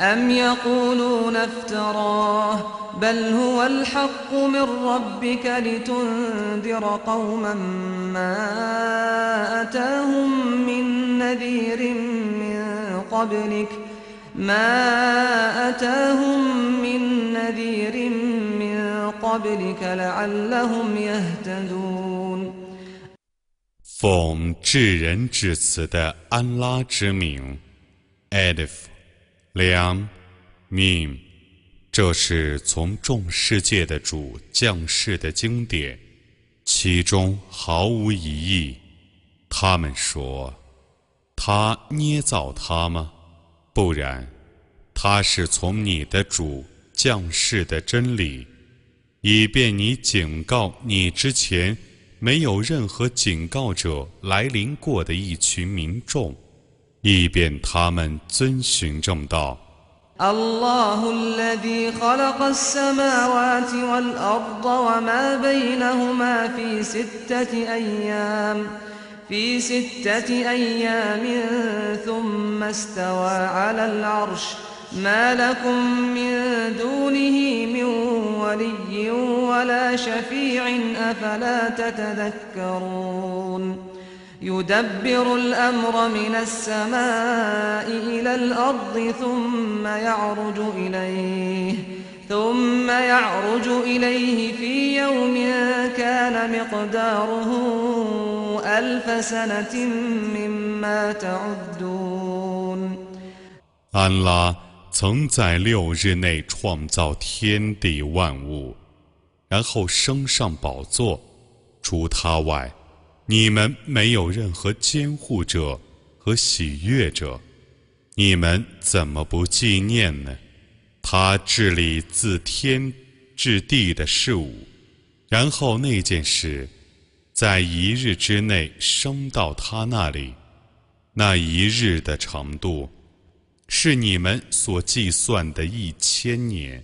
أم يقولون افتراه بل هو الحق من ربك لتنذر قوما ما أتاهم من نذير من قبلك ما أتاهم من نذير من قبلك لعلهم يهتدون 奉至仁至慈的安拉之名，Alif， 两，Mim，这是从众世界的主降世的经典，其中毫无疑义。他们说：“他捏造他吗？不然，他是从你的主降世的真理，以便你警告你之前。”没有任何警告者来临过的一群民众，以便他们遵循正道。الله الذي خلق السماوات والأرض وما بينهما في ستة أيام في ستة أيام ثم استوى على العرش ما لكم من دونه من ولي ولا شفيع أفلا تتذكرون يدبر الأمر من السماء إلى الأرض ثم يعرج إليه ثم يعرج إليه في يوم كان مقداره ألف سنة مما تعدون 安拉曾在六日内创造天地万物，然后升上宝座。除他外， 你们没有任何监护者和喜悦者。你们怎么不纪念呢？他治理自天至地的事物，然后那件事在一日之内升到他那里，那一日的长度。是你们所计算的一千年。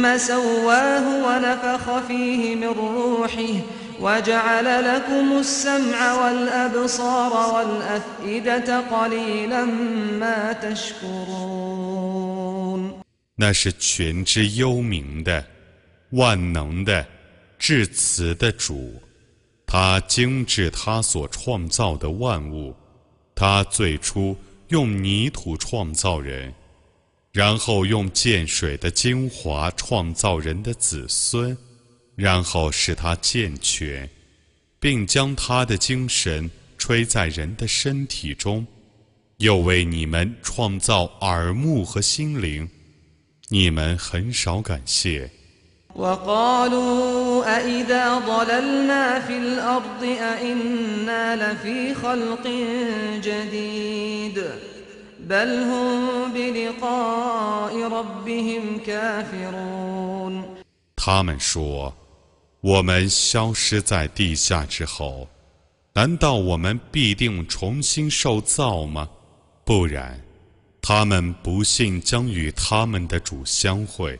ثم سواه ونفخ فيه من روحه وجعل لكم السمع والأبصار والأفئدة قليلا ما تشكرون 那是全知幽冥的、万能的、至慈的主，他精致他所创造的万物。他最初用泥土创造人。 然后用建水的精华创造人的子孙，然后使他健全，并将他的精神吹在人的身体中，又为你们创造耳目和心灵，你们很少感谢。他们说：“我们消失在地下之后，难道我们必定重新受造吗？不然，他们不信将与他们的主相会。”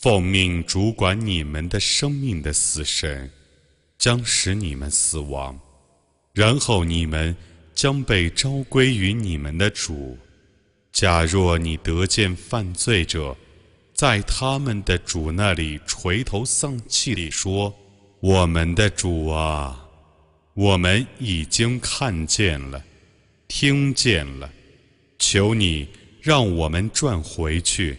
奉命主管你们的生命的死神，将使你们死亡，然后你们将被召归于你们的主。假若你得见犯罪者在他们的主那里垂头丧气地说：“我们的主啊，我们已经看见了，听见了，求你让我们转回去，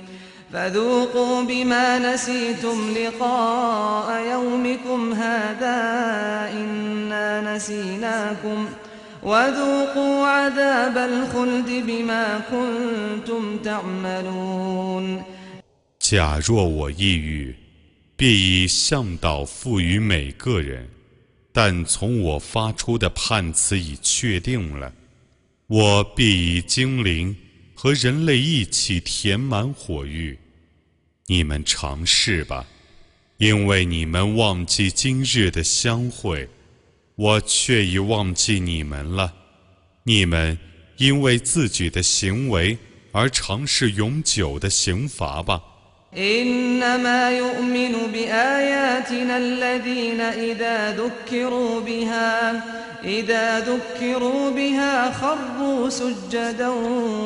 ，فذوقوا بما نسيتم لقاء يومكم هذا إنا نسيناكم وذوقوا عذاب الخلد بما كنتم تعملون 假若我抑郁，必以向导赋予每个人，但从我发出的判词已确定了，我必以精灵 和人类一起填满火域。你们尝试吧，因为你们忘记今日的相会，我却已忘记你们了。你们因为自己的行为而尝试永久的刑罚吧。إذا ذكروا بها خروا سجدا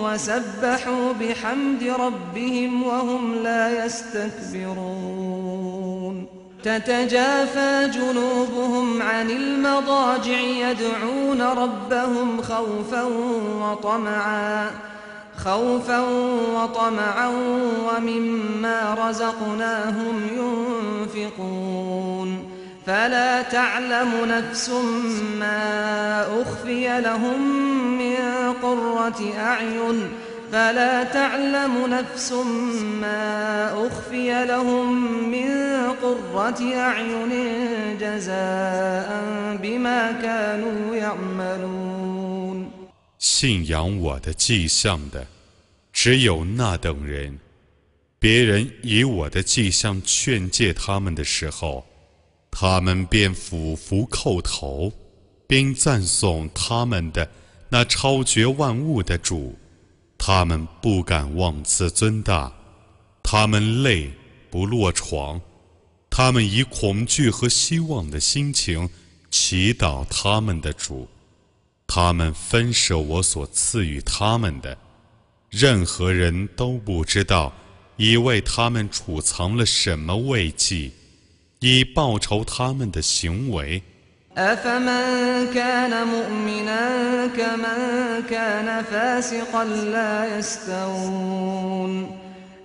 وسبحوا بحمد ربهم وهم لا يستكبرون. تتجافى جنوبهم عن المضاجع يدعون ربهم خوفا وطمعا. خوفا وطمعا ومما رزقناهم ينفقون. فلا تعلم نفس ما أخفي لهم من قرة أعين. فلا تعلم نفس ما أخفي لهم من قرة أعين جزاء بما كانوا يعملون. 信仰我的迹象的，只有那等人。别人以我的迹象劝诫他们的时候，他们便俯伏叩头，并赞颂他们的那超绝万物的主。他们不敢妄自尊大，他们累不落床，他们以恐惧和希望的心情祈祷他们的主。他们分舍我所赐予他们的，任何人都不知道，已为他们储藏了什么慰藉。以报仇他们的行为。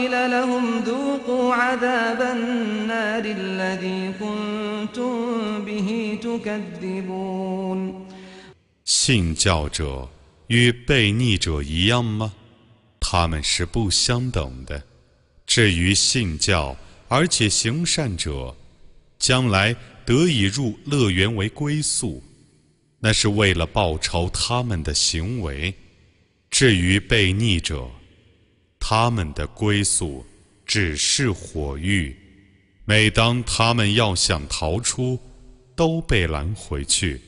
وقيل لهم ذوقوا عذاب النار الذي كنتم به تكذبون 信教者与悖逆者一样吗？他们是不相等的。至于信教而且行善者，将来得以入乐园为归宿，那是为了报仇他们的行为。至于被逆者， 他们的归宿只是火狱。每当他们要想逃出，都被拦回去。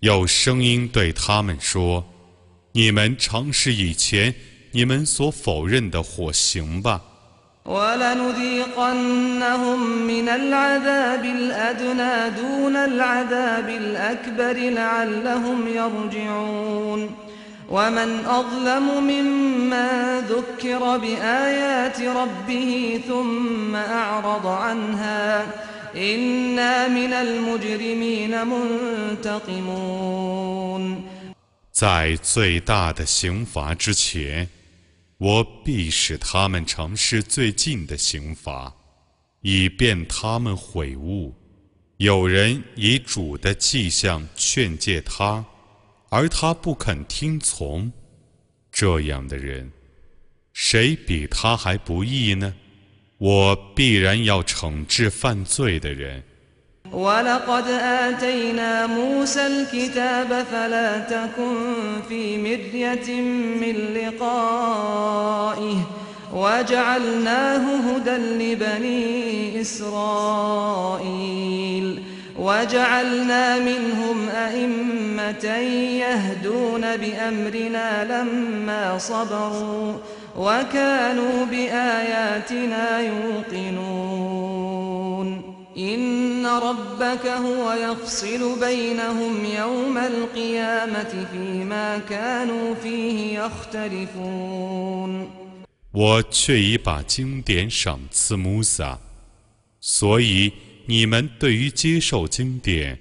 有声音对他们说：“你们尝试以前你们所否认的火刑吧。” ولنذيقنهم من العذاب الأدنى دون العذاب الأكبر لعلهم يرجعون ومن أظلم ممن ذكر بآيات ربه ثم أعرض عنها إنا من المجرمين منتقمون 在最大的刑罚之前。 我必使他们尝试最近的刑罚，以便他们悔悟。有人以主的迹象劝诫他， 而他不肯听从，这样的人，谁比他还不义呢？我必然要惩治犯罪的人。ولقد آتينا موسى الكتاب فلا تكن في مرية من لقائه وجعلناه هدى لبني إسرائيل وجعلنا منهم أئمة يهدون بأمرنا لما صبروا وكانوا بآياتنا يوقنون 我却已把经典赏赐穆萨，所以 你们对于接受经典，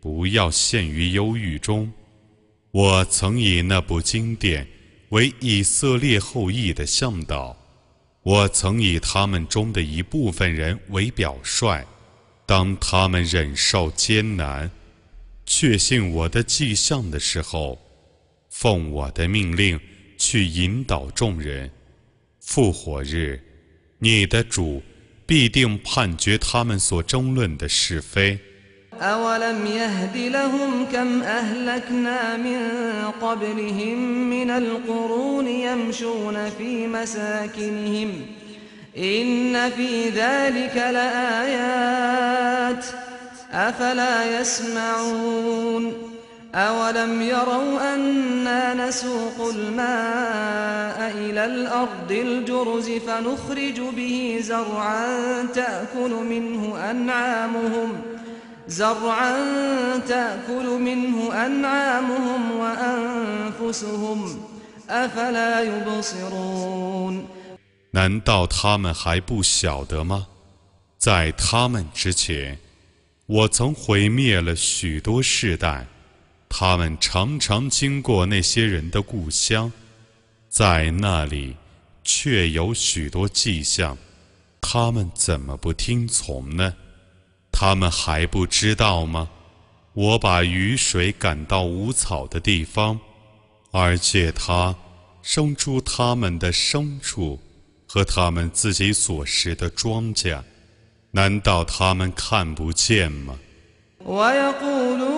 不要陷于忧郁中。我曾以那部经典为以色列后裔的向导，我曾以他们中的一部分人为表率。当他们忍受艰难、确信我的迹象的时候，奉我的命令去引导众人。复活日，你的主必定判决他们所争论的是非。إن في ذلك لآيات أفلا يسمعون أولم يروا أنا نسوق الماء إلى الأرض الجرز فنخرج به زرعا تأكل منه أنعامهم زرعا تأكل منه أنعامهم وأنفسهم أفلا يبصرون 难道他们还不晓得吗？在他们之前，我曾毁灭了许多世代。 他们常常经过那些人的故乡，在那里却有许多迹象。他们怎么不听从呢？他们还不知道吗？我把雨水赶到无草的地方，而借它生出他们的牲畜。和他们自己所食的庄稼，难道他们看不见吗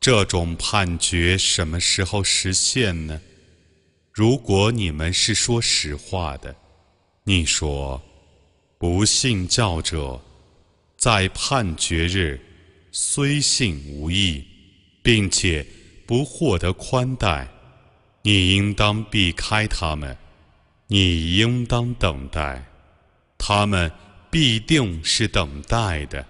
这种判决什么时候实现呢？”如果你们是说实话的，你说：“不信教者在判决日虽信无益，并且不获得宽待，你应当避开他们，你应当等待他们。”必定是等待的。